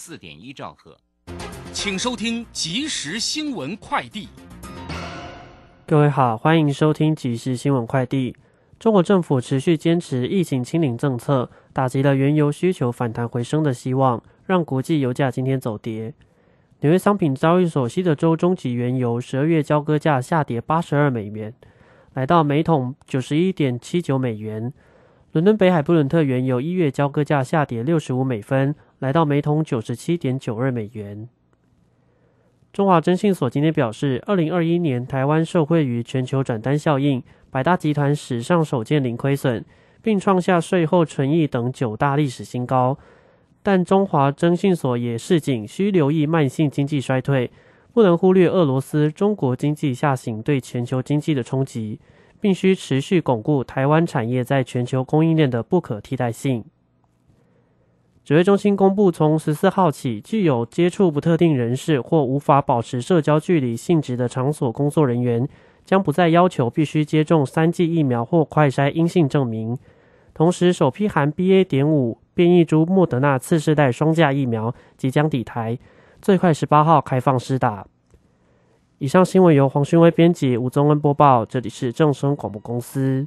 四点一兆赫，请收听即时新闻快递。各位好，欢迎收听即时新闻快递。中国政府持续坚持疫情清零政策，打击了原油需求反弹回升的希望，让国际油价今天走跌。纽约商品交易所西德州中级原油十二月交割价下跌八十二美元，来到每桶九十一点七九美元。伦敦北海布伦特原油一月交割价下跌六十五美分。来到每桶九十七点九二美元。中华征信所今天表示，二零二一年台湾受惠于全球转单效应，百大集团史上首见零亏损，并创下税后纯益等九大历史新高。但中华征信所也示警，需留意慢性经济衰退，不能忽略俄罗斯、中国经济下行对全球经济的冲击，并需持续巩固台湾产业在全球供应链的不可替代性。指挥中心公布，从十四号起，具有接触不特定人士或无法保持社交距离性质的场所工作人员，将不再要求必须接种三剂疫苗或快筛阴性证明。同时，首批含 BA. 点五变异株莫德纳次世代双价疫苗即将抵台，最快十八号开放施打。以上新闻由黄勋威编辑，吴宗恩播报，这里是正声广播公司。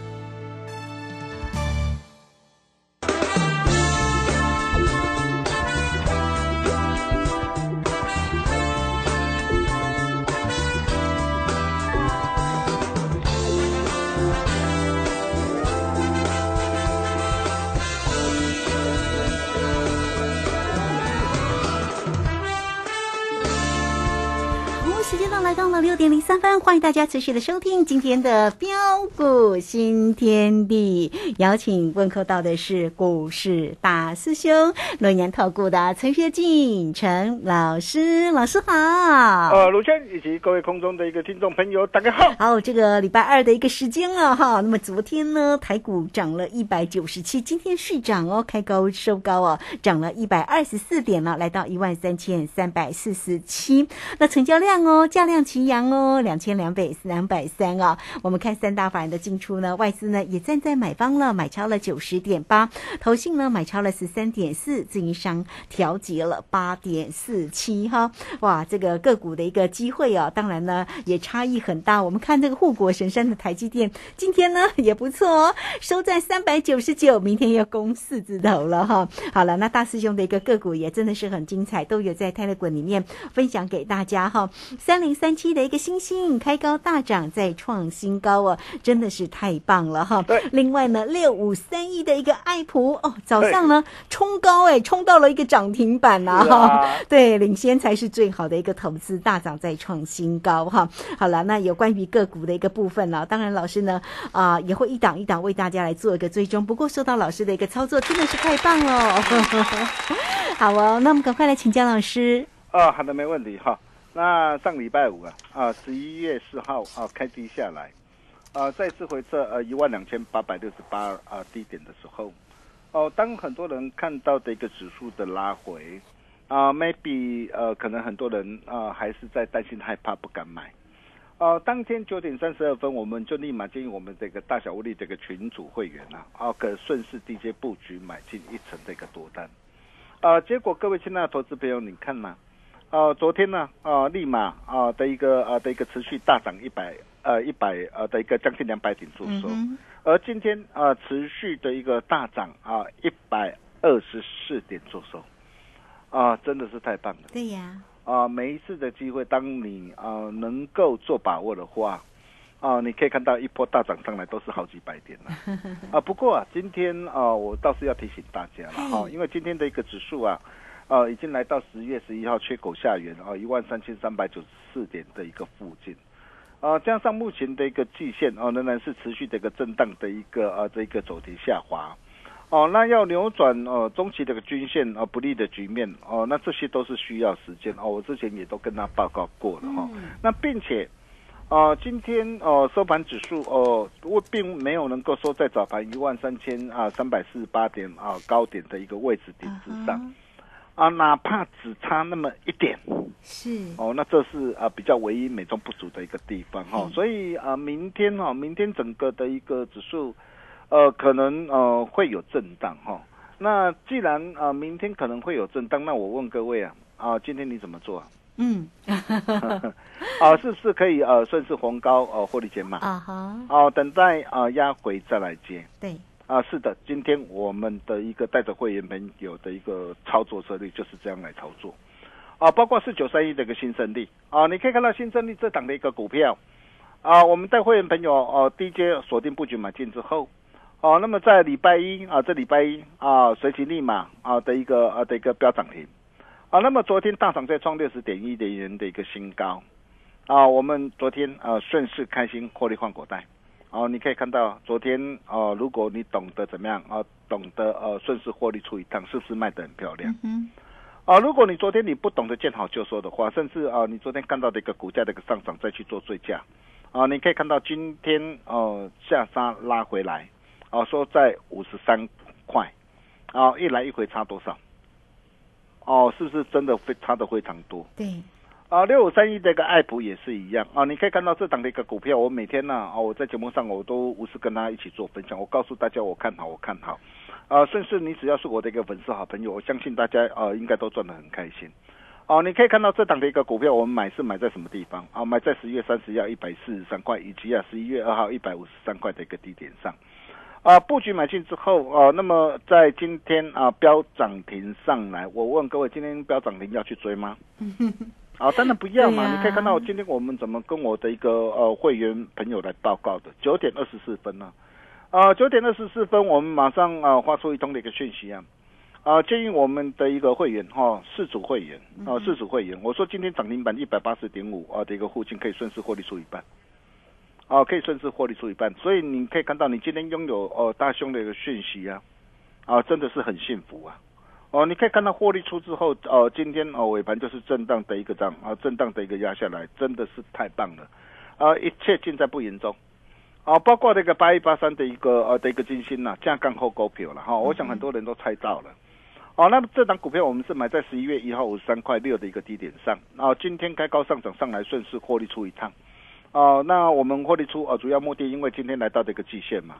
三分，欢迎大家持续的收听今天的标股新天地。邀请问候到的是股市大师兄、龙年投顾的陈学进陈老师，老师好。呃，卢轩以及各位空中的一个听众朋友，大家好。好，这个礼拜二的一个时间了哈。那么昨天呢，台股涨了一百九十七，今天续涨哦，开高收高哦，涨了一百二十四点了，来到一万三千三百四十七。那成交量哦，价量。齐扬哦，两千两百两百三啊。我们看三大法人的进出呢，外资呢也站在买方了，买超了九十点八，投信呢买超了十三点四，自营商调节了八点四七哈。哇，这个个股的一个机会啊，当然呢也差异很大。我们看这个护国神山的台积电，今天呢也不错哦，收在三百九十九，明天要攻四字头了哈。好了，那大师兄的一个个股也真的是很精彩，都有在泰勒滚里面分享给大家哈。三零三。七的一个星星开高大涨，再创新高哦，真的是太棒了哈！另外呢，六五三一的一个爱普哦，早上呢冲高哎，冲到了一个涨停板呐哈！对，领先才是最好的一个投资，大涨再创新高哈！好了，那有关于个股的一个部分呢，当然老师呢啊也会一档一档为大家来做一个追踪。不过受到老师的一个操作，真的是太棒了！好哦，那我们赶快来请教老师。啊，好的，没问题哈。那上礼拜五啊，啊，十一月四号啊，开低下来，啊，再次回测呃一万两千八百六十八啊低点的时候，哦，当很多人看到的一个指数的拉回，啊，maybe 呃，可能很多人啊还是在担心害怕不敢买，呃，当天九点三十二分，我们就立马建议我们这个大小物力这个群组会员啊，啊，可顺势低阶布局买进一层这个多单。啊，结果各位亲爱的投资朋友，你看呢，昨天呢，啊，立马啊的一个啊的一个持续大涨一百呃一百呃的一个将近两百点做收，而今天啊持续的一个大涨啊一百二十四点做收，啊，真的是太棒了。对呀，啊，每一次的机会，当你啊能够做把握的话，啊，你可以看到一波大涨上来都是好几百点了。啊，不过啊，今天啊，我倒是要提醒大家了哈，因为今天的一个指数啊，啊，已经来到十月十一号缺口下缘啊，一万三千三百九十四点的一个附近。啊，加上目前的一个季线啊，仍然是持续的一个震荡的一个啊这一个走跌下滑。哦，那要扭转哦中期这个均线啊不利的局面哦，那这些都是需要时间哦。我之前也都跟他报告过了哈。那并且啊，今天哦收盘指数哦，我并没有能够收在早盘一万三千啊三百四十八点啊高点的一个位置点之上啊，哪怕只差那么一点是哦，那这是啊比较唯一美中不足的一个地方哈。所以啊，明天哈，明天整个的一个指数。呃，可能呃会有震荡哈。那既然啊明天可能会有震荡，那我问各位啊啊，今天你怎么做？嗯，啊，是不是可以呃顺势红高呃获利减码？啊哈，哦，等待啊压回再来接。对，啊是的，今天我们的一个带着会员朋友的一个操作策略就是这样来操作。啊，包括四九三一的一个新胜利啊，你可以看到新胜利这档的一个股票啊，我们带会员朋友哦低阶锁定布局买进之后。哦，那么在礼拜一啊，这礼拜一啊，随即立马啊的一个啊的一个标涨停，啊，那么昨天大涨再创六十点一的元的一个新高，啊，我们昨天啊顺势开心获利换股袋，哦，你可以看到昨天哦，如果你懂得怎么样啊，懂得呃顺势获利出一趟，是不是卖得很漂亮？嗯，啊，如果你昨天你不懂得见好就收的话，甚至啊，你昨天看到的一个股价的一个上涨再去做追加，啊，你可以看到今天哦下杀拉回来。哦，说在五十三块，啊，一来一回差多少？哦，是不是真的非差的非常多？对，啊，六五三一的一个爱普也是一样啊，你可以看到这档的一个股票，我每天呢，啊，我在节目上我都无私跟大家一起做分享，我告诉大家我看好，我看好，啊，甚至你只要是我的一个粉丝好朋友，我相信大家啊应该都赚得很开心。哦，你可以看到这档的一个股票，我们买是买在什么地方？啊，买在十一月三十要一百四十三块，以及啊十一月二号一百五十三块的一个低点上。啊，布局买进之后啊，那么在今天啊标涨停上来，我问各位，今天标涨停要去追吗？啊，当然不一样嘛！你可以看到今天我们怎么跟我的一个呃会员朋友来报告的，九点二十四分呢？啊，九点二十四分，我们马上啊发出一通的一个讯息啊，啊建议我们的一个会员哈，四组会员啊，四组会员，我说今天涨停板一百八十点五啊的一个附近可以顺势获利出一半。哦，可以顺势获利出一半，所以你可以看到，你今天拥有哦大胸的一个讯息啊，啊，真的是很幸福啊！哦，你可以看到获利出之后，哦，今天哦尾盘就是震荡的一个涨，啊，震荡的一个压下来，真的是太棒了，啊，一切尽在不言中，啊，包括这个八一八三的一个呃的一个金星呐，降杠后股票了哈，我想很多人都猜到了，哦，那么这档股票我们是买在十一月一号五十三块六的一个低点上，啊，今天开高上涨上来，顺势获利出一趟。哦，那我们获利出呃主要目的，因为今天来到这个季线嘛，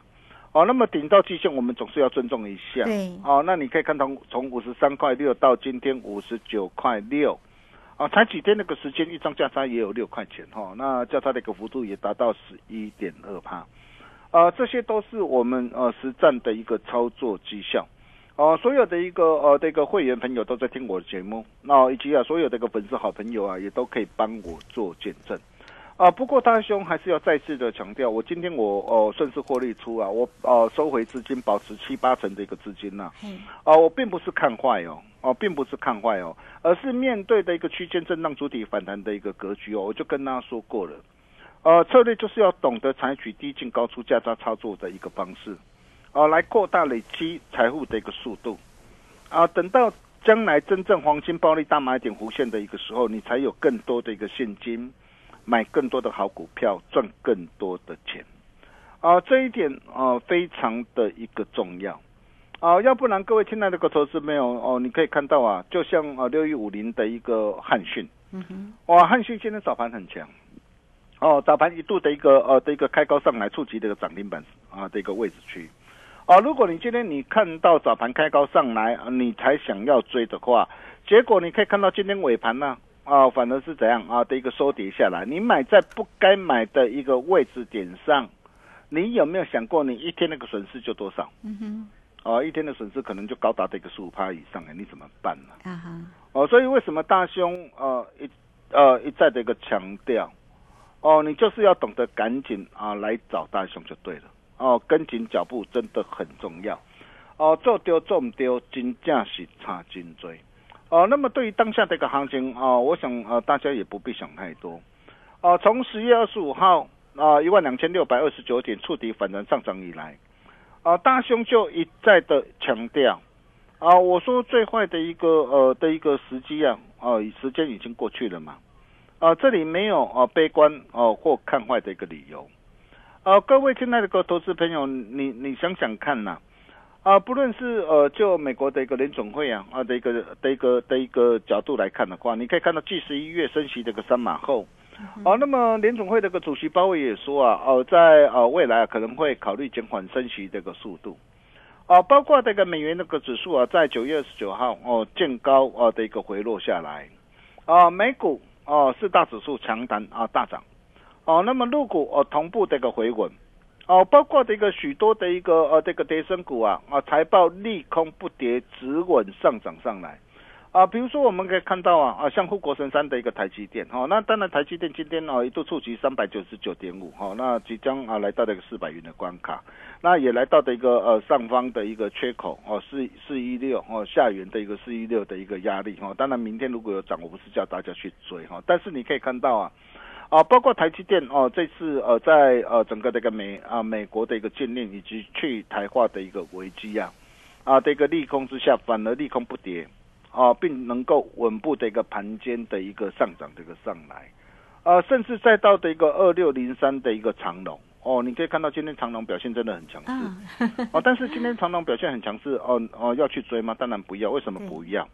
哦，那么顶到季线，我们总是要尊重一下。对。哦，那你可以看到从五十三块六到今天五十九块六，啊，才几天那个时间，一张价差也有六块钱哈，那价差的一个幅度也达到十一点二帕，啊，这些都是我们呃实战的一个操作绩效，哦，所有的一个呃这个会员朋友都在听我的节目，那以及啊所有的一个粉丝好朋友啊，也都可以帮我做见证。啊，不过大兄还是要再次的强调，我今天我哦顺势获利出啊，我呃收回资金，保持七八成的一个资金呐。嗯。啊，我并不是看坏哦，哦，并不是看坏哦，而是面对的一个区间震荡主体反弹的一个格局哦，我就跟大家说过了，呃，策略就是要懂得采取低进高出价差操作的一个方式，啊，来扩大累积财富的一个速度，啊，等到将来真正黄金暴利大买点弧线的一个时候，你才有更多的一个现金。买更多的好股票，赚更多的钱，啊，这一点啊非常的一个重要，啊，要不然各位亲爱的个投资没有哦，你可以看到啊，就像啊六一五零的一个汉讯，嗯哼，哇，汉讯今天早盘很强，哦，早盘一度的一个呃的一个开高上来，触及这个涨停板啊的一个位置区。啊，如果你今天你看到早盘开高上来，你才想要追的话，结果你可以看到今天尾盘呢，啊，反而是怎样啊的一个收跌下来。你买在不该买的一个位置点上，你有没有想过你一天那个损失就多少？嗯哼，哦，一天的损失可能就高达的一个十五趴以上哎，你怎么办呢？啊哈，哦，所以为什么大兄呃一呃一再的一个强调，哦，你就是要懂得赶紧啊来找大兄就对了。哦，跟紧脚步真的很重要。哦，做丢做唔丢，真正是差真追。哦，那么对于当下这个行情啊，我想呃大家也不必想太多。哦，从十月二十五号啊一万两千六百二十九点触底反弹上涨以来，啊大兄就一再的强调啊，我说最坏的一个呃的一个时机啊，哦时间已经过去了嘛。啊，这里没有啊悲观哦或看坏的一个理由。呃，各位亲爱的个投资朋友，你你想想看呐，啊，不论是呃就美国的一个联总会啊啊的一个的一个的一个角度来看的话，你可以看到，继十一月升息这个三码后，哦，那么联总会这个主席鲍威也说啊，哦，在呃未来可能会考虑减缓升息这个速度，啊，包括这个美元那个指数啊，在九月二十九号哦见高啊的一个回落下来，啊，美股哦四大指数强弹啊大涨。哦，那么入股哦同步的一个回稳，哦，包括这个许多的一个呃这个跌升股啊啊财报利空不跌，止稳上涨上来，啊，比如说我们可以看到啊啊像护国神山的一个台积电，哦，那当然台积电今天哦一度触及三百九十九点五，哈，那即将啊来到这个四百元的关卡，那也来到的一个呃上方的一个缺口哦四四一六哦下缘的一个四一六的一个压力，哈，当然明天如果有涨，我不是叫大家去追哈，但是你可以看到啊。啊，包括台积电哦，这次呃，在呃整个这个美啊美国的一个禁令以及去台化的一个危机啊，啊的一个利空之下，反而利空不跌，啊，并能够稳步的一个盘间的一个上涨这个上来，啊，甚至再到的一个二六零三的一个长龙哦，你可以看到今天长龙表现真的很强势，哦，但是今天长龙表现很强势哦哦要去追吗？当然不要，为什么不要？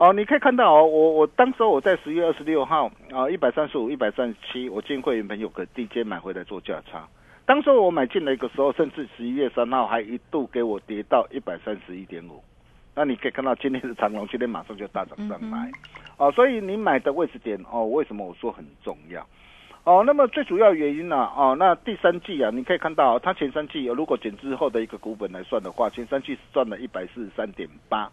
哦，你可以看到哦，我我当时我在十月二十六号啊，一百三十五、一百三十七，我建议会员朋友可低阶买回来做价差。当时我买进来的时候，甚至十一月三号还一度给我跌到一百三十一点五。那你可以看到今天是长龙，今天马上就大涨上来。哦，所以你买的位置点哦，为什么我说很重要？哦，那么最主要原因呢？哦，那第三季啊，你可以看到它前三季如果减之后的一个股本来算的话，前三季是赚了一百四十三点八。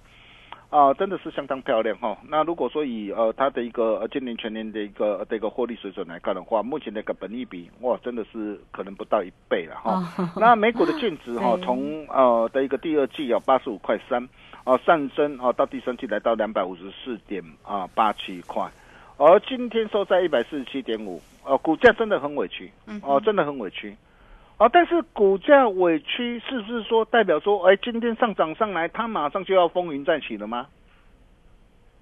啊，真的是相当漂亮哈。那如果说以呃它的一个呃今年全年的一个的一个获利水准来看的话，目前那个本益比哇，真的是可能不到一倍了哈。那美股的净值 哈，从呃的一个第二季啊八十五块三啊上升啊到第三季来到两百五十四点啊八七块，而今天收在一百四十七点五，呃股价真的很委屈，哦真的很委屈。啊，但是股价委屈是不是说代表说，哎，今天上涨上来，它马上就要风云再起了吗？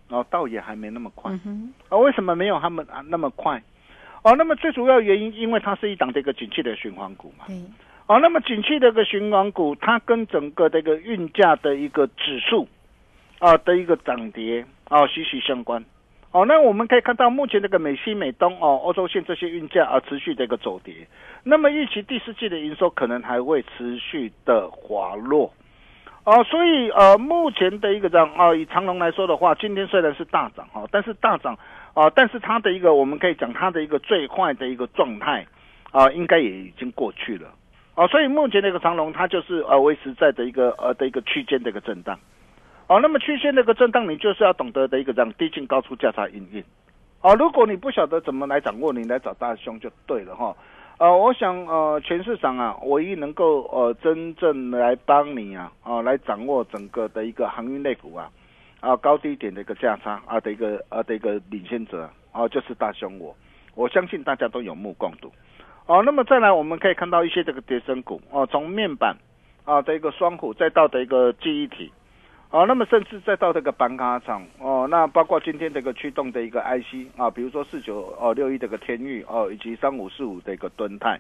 哦，倒也还没那么快。啊，为什么没有他们啊那么快？哦，那么最主要原因，因为它是一档的一个景气的循环股嘛。哦，那么景气的一个循环股，它跟整个这个运价的一个指数啊的一个涨跌啊息息相关。哦，那我们可以看到，目前这个美西、美东哦，欧洲线这些运价啊持续的一个走跌，那么预期第四季的营收可能还会持续的滑落，哦，所以呃，目前的一个涨啊，以长隆来说的话，今天虽然是大涨哈，但是大涨啊，但是它的一个我们可以讲它的一个最坏的一个状态啊，应该也已经过去了，哦，所以目前的一个长隆它就是呃维持在的一个呃的一个区间的一个震荡。哦，那么区间的一个震荡，你就是要懂得的一个这样低进高出价差应运。哦，如果你不晓得怎么来掌握，你来找大兄就对了哈。呃，我想呃，全市场啊，唯一能够呃真正来帮你啊，哦，来掌握整个的一个航运类股啊，啊高低点的一个价差啊的一个啊的一个领先者啊，就是大熊我。我相信大家都有目共睹。哦，那么再来我们可以看到一些这个跌升股哦，从面板啊的一个双虎，再到的一个记忆体。哦，那么甚至再到这个板卡厂哦，那包括今天这个驱动的一个 IC 啊，比如说四九哦六一这个天域哦，以及三五四五的一个吨泰，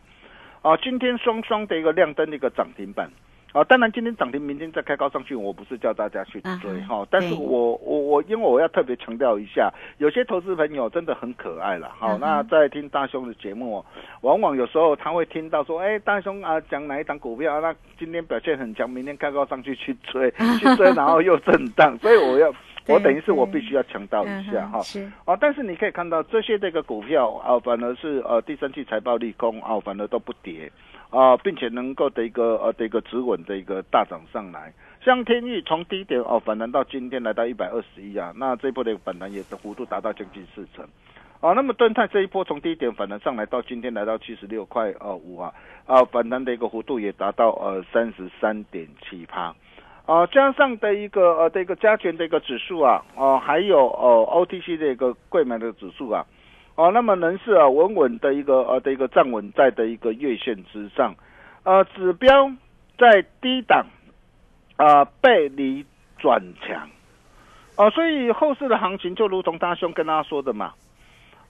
啊，今天双双的一个亮灯的一个涨停板，啊，当然今天涨停，明天再开高上去，我不是叫大家去追哈，但是我我我，因为我要特别强调一下，有些投资朋友真的很可爱了，好，那在听大兄的节目哦，往往有时候他会听到说，哎，大兄啊讲哪一档股票，那今天表现很强，明天开高上去去追，去追，然后又震荡，所以我要。我等于是我必须要强调一下哈，嗯是哦，但是你可以看到这些这个股票啊，反而是呃第三季财报利空啊，反而都不跌啊，并且能够的一个呃的一个止稳的一个大涨上来。像天域从低点哦反弹到今天来到一百二十一啊，那这一波的反弹也的幅度达到将近四成。啊，那么敦泰这一波从低点反弹上来到今天来到七十六块呃五啊，啊反弹的一个幅度也达到呃三十三点七趴。啊，加上的一个呃的一个加权的一个指数啊，哦、还有呃 OTC 的一个柜买的指数啊，哦、那么能是啊稳稳的一个呃的一个站稳在的一个月线之上，呃指标在低档啊、背离转强，啊、所以后市的行情就如同大兄跟大家说的嘛。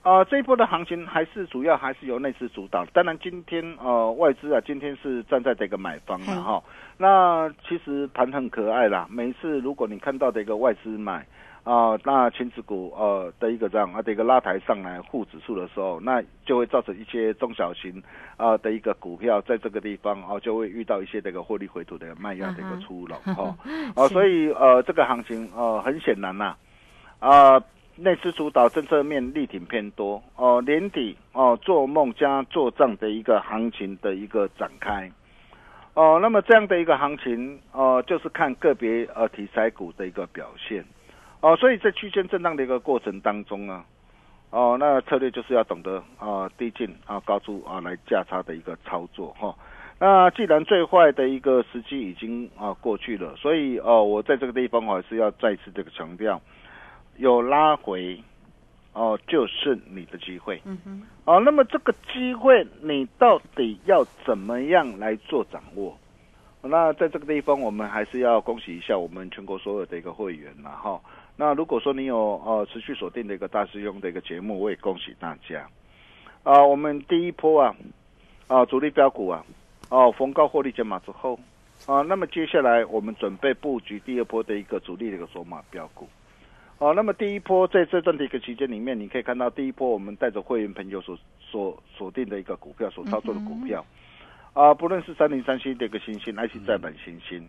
啊、这一波的行情还是主要还是由内资主导。当然，今天呃外资啊，今天是站在这个买方了嗯哈。那其实盘很可爱啦，每一次如果你看到的一个外资买啊、那前指股呃的一个这样啊的一个拉抬上来护指数的时候，那就会造成一些中小型啊、的一个股票在这个地方哦、就会遇到一些这个获利回吐的卖压的一个出笼哈。哦，是所以呃这个行情呃很显然呐啊。内资主导政策面力挺偏多哦，年底哦做梦加做账的一个行情的一个展开哦，那么这样的一个行情哦，就是看个别呃题材股的一个表现哦，所以在区间震荡的一个过程当中呢，哦，那策略就是要懂得啊低进啊高出啊来价差的一个操作哈、那既然最坏的一个时机已经啊过去了，所以哦我在这个地方我还是要再次这个强调。有拉回，哦，就是你的机会。嗯哼，哦，那么这个机会你到底要怎么样来做掌握？那在这个地方，我们还是要恭喜一下我们全国所有的一个会员啦，哈。那如果说你有呃持续锁定的一个大师兄的一个节目，我也恭喜大家。啊、我们第一波啊，啊、主力标股啊，哦、逢高获利减码之后，啊、那么接下来我们准备布局第二波的一个主力的一个筹码标股。哦，那么第一波在这段的一个期间里面，你可以看到第一波我们带着会员朋友所所锁定的一个股票，所操作的股票，啊、不论是三零三七的一个新兴 IC 再版星星，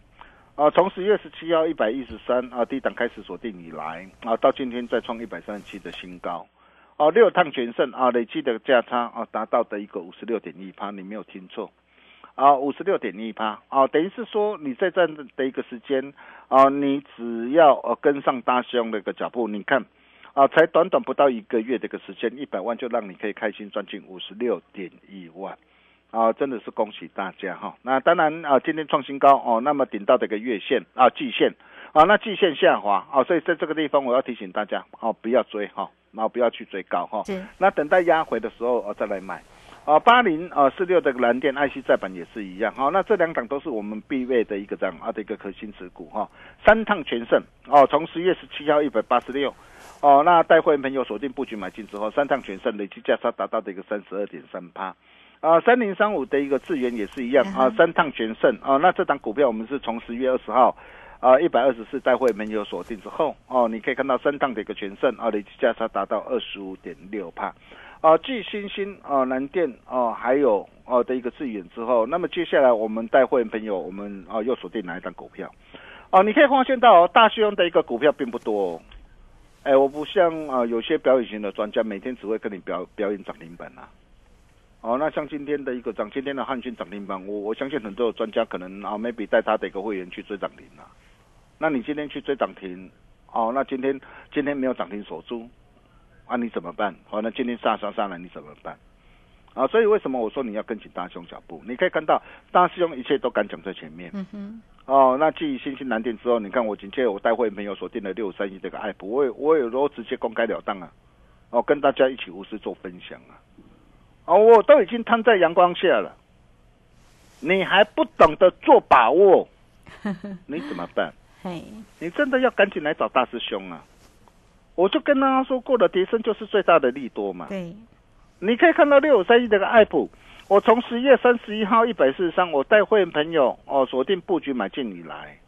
啊，从十月十七号一百一十三啊低档开始锁定以来，啊，到今天再创一百三十七的新高，啊，六趟全胜啊，累计的价差啊达到的一个五十六点一趴，你没有听错。啊，五十六点一趴啊，等于是说你在这样的一个时间啊，你只要呃跟上大兄的一个脚步，你看啊，才短短不到一个月的一个时间，一百万就让你可以开心赚进五十六点一万。啊，真的是恭喜大家哈！那当然啊，今天创新高哦，那么顶到这个月线啊、季线啊，那季线下滑啊，所以在这个地方我要提醒大家哦，不要追哈，然后不要去追高哈。是那等待压回的时候，呃，再来买。啊，八零啊四六的蓝电、爱惜再版也是一样，好、那这两档都是我们必备的一个这样啊的一个核心持股哈、三趟全胜哦，从十月十七号一百八十六哦，那带会员朋友锁定布局买进之后，三趟全胜，累计价差达到的一个三十二点三趴。啊，三零三五的一个智源也是一样啊，三趟全胜啊。那这档股票我们是从十月二十号啊一百二十四带会员友锁定之后哦，你可以看到三趟的一个全胜啊，累计价差达到二十五点六帕。啊，继新兴啊、南电啊，还有啊的一个致远之后，那么接下来我们带会员朋友，我们啊又锁定哪一档股票？哦、你可以发现到、哦、大雄的一个股票并不多、哦。哎，我不像啊、有些表演型的专家，每天只会跟你表表演涨停板啊。哦，那像今天的一个涨，今天的汉讯涨停板，我我相信很多的专家可能啊，maybe 带他的一个会员去追涨停啊。那你今天去追涨停，哦，那今天今天没有涨停锁住，啊，你怎么办？好、那今天上上上来你怎么办？啊，所以为什么我说你要跟紧大兄脚步？你可以看到大师兄一切都敢讲在前面。嗯哼，哦，那继新兴南电之后，你看我紧接着我带会朋友锁定了六三一这个爱普，我也我也都直接公开了当啊，哦，跟大家一起无私做分享啊，哦，我都已经摊在阳光下了，你还不懂得做把握，你怎么办？嘿，你真的要赶紧来找大师兄啊！我就跟大家说过了，跌升就是最大的利多嘛。对，你可以看到六五三一这个爱普，我从十月三十一号一百四十三，我带会员朋友哦锁定布局买进以来，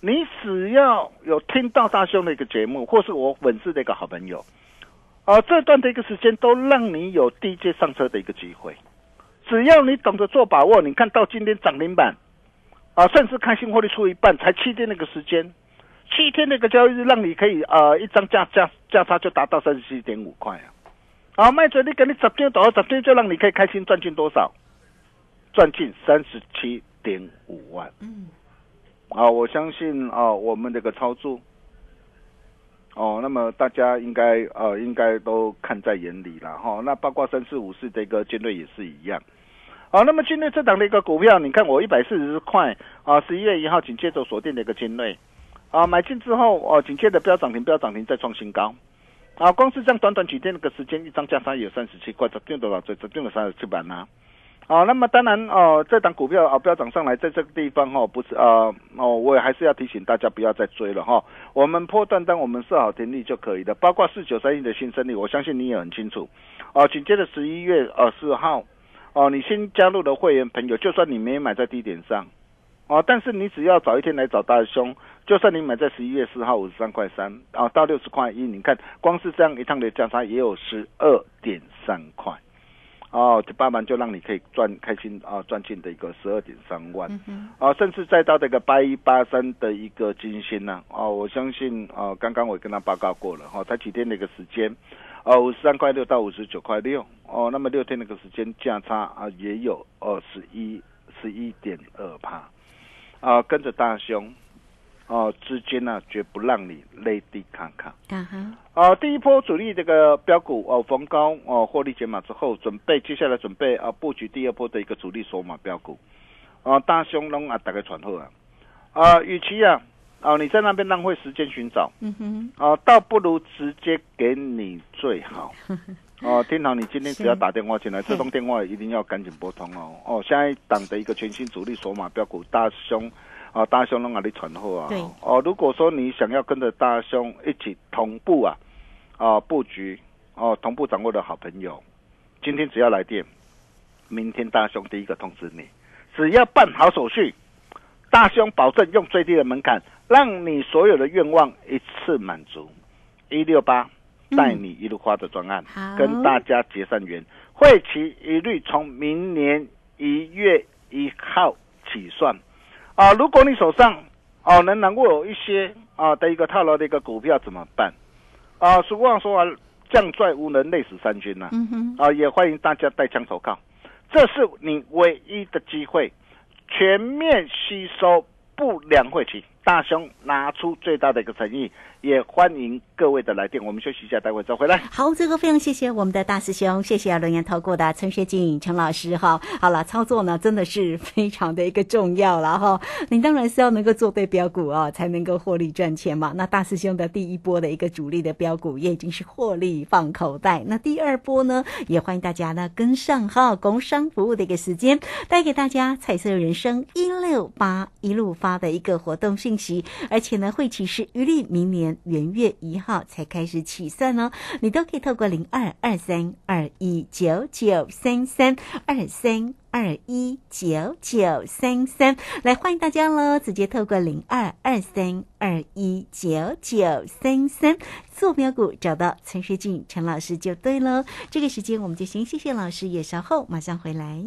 你只要有听到大兄的一个节目，或是我粉丝的一个好朋友，啊、这段的一个时间都让你有低阶上车的一个机会。只要你懂得做把握，你看到今天涨停板，啊，甚至开心获利出一半，才七天那个时间，七天那个交易日，让你可以呃一张价价价差就达到三十七点五块啊！啊，卖出你给你十天多十天，就让你可以开心赚进多少？赚进三十七点五万。嗯，啊，我相信啊，我们这个操作，哦，那么大家应该呃应该都看在眼里了哈、那包括三四五四这个尖锐也是一样。好，那么今天这档的一个股票，你看我一百四十块啊，十一月一号紧接着锁定的一个尖锐啊，买进之后哦，紧接着飙涨停，飙涨停再创新高。啊，光是这样短短几天那个时间，一张价差有三十七块，这定多少？这这定了三十七板呐、啊。那么当然哦，这档股票啊飙涨上来，在这个地方哦，不是呃哦，我也还是要提醒大家不要再追了哈、我们破断单，我们设好停利就可以了。包括四九三一的新胜利，我相信你也很清楚。哦、紧接着十一月呃四号，哦，你新加入的会员朋友，就算你没买在低点上，哦，但是你只要早一天来找大兄，就算你买在十一月四号五十三块三啊，到六十块一，你看光是这样一趟的价差也有十二点三块，哦，这八万就让你可以赚开心啊，赚进的一个十二点三万，啊，甚至再到这个八一八三的一个金星呢、哦，我相信啊，刚刚我跟他报告过了哈、哦，才几天的一个时间。哦，五十三块六到五十九块六哦，那么六天那个时间价差啊也有二十一十一点二帕啊，跟着大兄哦，之间呢绝不让你累地看看啊哈，啊。第一波主力这个标股哦逢高哦获利减码之后，准备接下来准备啊布局第二波的一个主力索码标股啊，大兄拢啊大概传后啊啊，与其啊啊你在那边浪费时间寻找。嗯哼，哦，倒不如直接给你最好。哦，天堂，你今天只要打电话进来，这通电话一定要赶紧拨通哦。哦，现在党的一个全新主力索马标股大兄，啊，大兄弄哪里存货啊？哦，如果说你想要跟着大兄一起同步啊，啊布局，哦同步掌握的好朋友，今天只要来电，明天大兄第一个通知你，只要办好手续，大兄保证用最低的门槛，让你所有的愿望一次满足。一六八带你一路花的专案，好跟大家结善缘，会期一律从明年一月一号起算。啊，如果你手上哦能能够有一些啊的一个套牢的一个股票怎么办？啊，俗话说啊，将帅无能，累死三军呐、嗯哼，啊，也欢迎大家带枪投靠，这是你唯一的机会，全面吸收不良晦气。大兄拿出最大的一个诚意，也欢迎各位的来电。我们休息一下，待会再回来。好，这个非常谢谢我们的大师兄，谢谢轮研投顾的陈学静陈老师哈。好了，操作呢真的是非常的一个重要了哈。你当然是要能够做对标股啊，才能够获利赚钱嘛。那大师兄的第一波的一个主力的标股也已经是获利放口袋，那第二波呢，也欢迎大家呢跟上哈，工商服务的一个时间，带给大家彩色人生一六八一路发的一个活动信息，而且呢会期是余历明年元月一号才开始起算哦，你都可以透过零二二三二一九九三三二三。二一九九三三来欢迎大家喽！直接透过零二二三二一九九三三坐标股找到陈学静陈老师就对喽。这个时间我们就先谢谢老师，也稍后马上回来。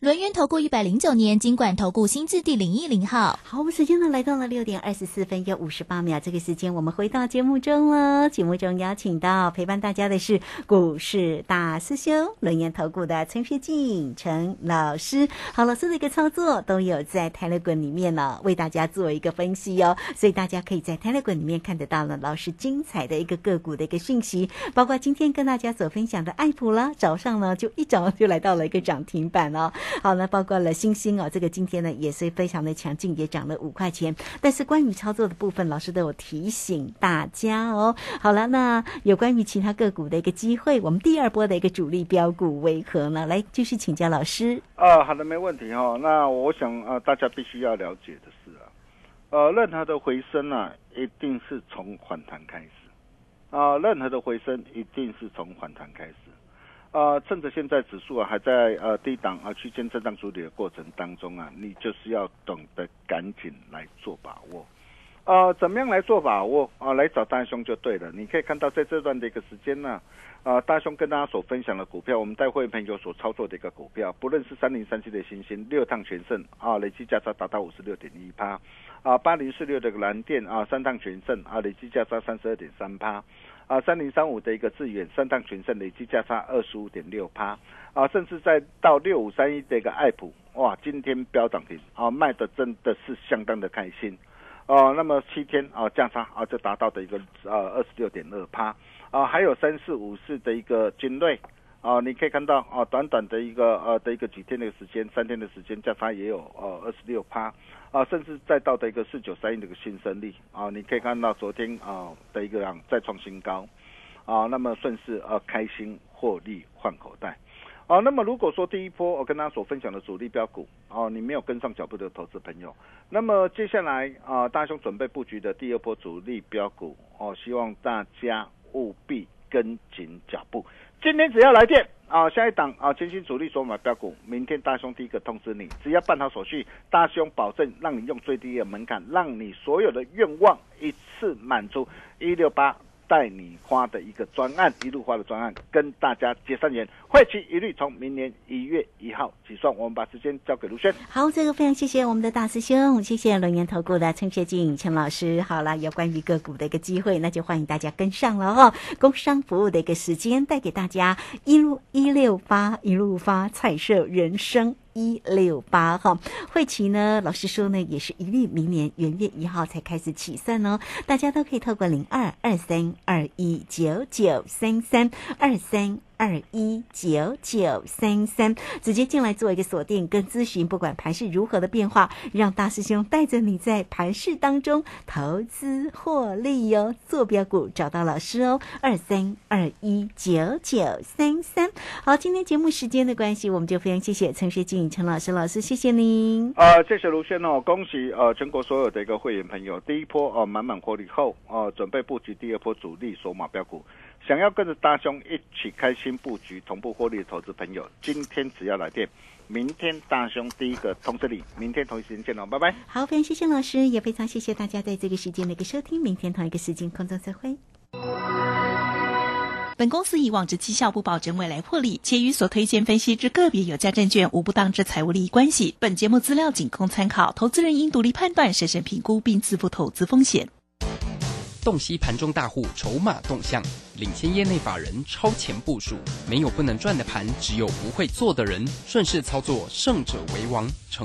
轮源投顾一百零九年金管投顾新字第零一零号，好，我们时间呢来到了六点二十四分又五十八秒，这个时间我们回到节目中了。节目中邀请到陪伴大家的是股市大师兄轮源投顾的陈学进陈老师。好，老师的一个操作都有在泰勒滚里面呢，为大家做一个分析哦，所以大家可以在泰勒滚里面看得到了老师精彩的一个个股的一个讯息，包括今天跟大家所分享的爱普啦，早上呢就一早就来到了一个涨停板哦。好，那包括了星星哦，这个今天呢也是非常的强劲，也涨了五块钱。但是关于操作的部分，老师都有提醒大家哦。好了，那有关于其他个股的一个机会，我们第二波的一个主力标股为何呢？来继续请教老师。啊，好的，没问题哈。那我想啊，大家必须要了解的是啊，呃，任何的回升啊，一定是从反弹开始啊，任何的回升一定是从反弹开始。呃，趁着现在指数啊还在呃低档啊区间震荡处理的过程当中啊，你就是要懂得赶紧来做把握。呃，怎么样来做把握啊？来找大兄就对了。你可以看到在这段的一个时间呢，啊，大兄跟大家所分享的股票，我们带会员朋友所操作的一个股票，不论是三零三七的星星六趟全胜啊，累计价差达到五十六点一趴啊，八零四六的蓝电啊三趟全胜啊，累计价差三十二点三趴。啊，三零三五的一个致远三趟全胜，累计价差二十五点六趴，啊，甚至再到六五三一的一个爱普，哇，今天飙涨停，啊，卖的真的是相当的开心，啊，那么七天啊价差啊就达到的一个呃二十六点二趴，啊，还有三四五四的一个金锐。啊，你可以看到啊，短短的一个呃的一个几天的时间，三天的时间价差也有呃二十六趴，啊，甚至再到的一个四九三一的一个新生力。啊，你可以看到昨天啊的一个量再创新高，啊，那么顺势呃开心获利换口袋，啊，那么如果说第一波我跟大家所分享的主力标股哦，你没有跟上脚步的投资朋友，那么接下来啊大兄准备布局的第二波主力标股哦，希望大家务必跟紧脚步。今天只要来电啊，下一档啊，全新主力所买标股，明天大兄第一个通知你，只要办好手续，大兄保证让你用最低的门槛，让你所有的愿望一次满足，一六八。带你花的一个专案，一路花的专案，跟大家结善缘，会期一律从明年一月一号起算。我们把时间交给卢轩。好，这个非常谢谢我们的大师兄，谢谢龙岩投顾的陈学静陈老师。好了，有关于个股的一个机会，那就欢迎大家跟上了哦。工商服务的一个时间，带给大家一路一六八一路发彩色人生。一六八哈，会期呢？老师说呢，也是一律明年元月一号才开始起算哦。大家都可以透过零二二三二一九九三三二三。二一九九三三，直接进来做一个锁定跟咨询，不管盘市如何的变化，让大师兄带着你在盘市当中投资获利哟。坐标股找到老师哦，二三二一九九三三。好，今天节目时间的关系，我们就非常谢谢陈学静陈老师老师，谢谢您。啊，谢谢卢轩哦，恭喜呃全国所有的一个会员朋友，第一波哦满满获利后哦，准备布局第二波主力索马标股。想要跟着大兄一起开心布局、同步获利的投资朋友，今天只要来电，明天大兄第一个通知你。明天同一时间见喽，拜拜。好，非常谢谢老师，也非常谢谢大家在这个时间的一个收听。明天同一个时间空中再会。本公司以往之绩效不保证未来获利，且与所推荐分析之个别有价证券无不当之财务利益关系。本节目资料仅供参考，投资人应独立判断、审慎评估并自负投资风险。洞悉盘中大户筹码动向，领先业内法人超前部署，没有不能赚的盘，只有不会做的人。顺势操作，胜者为王。成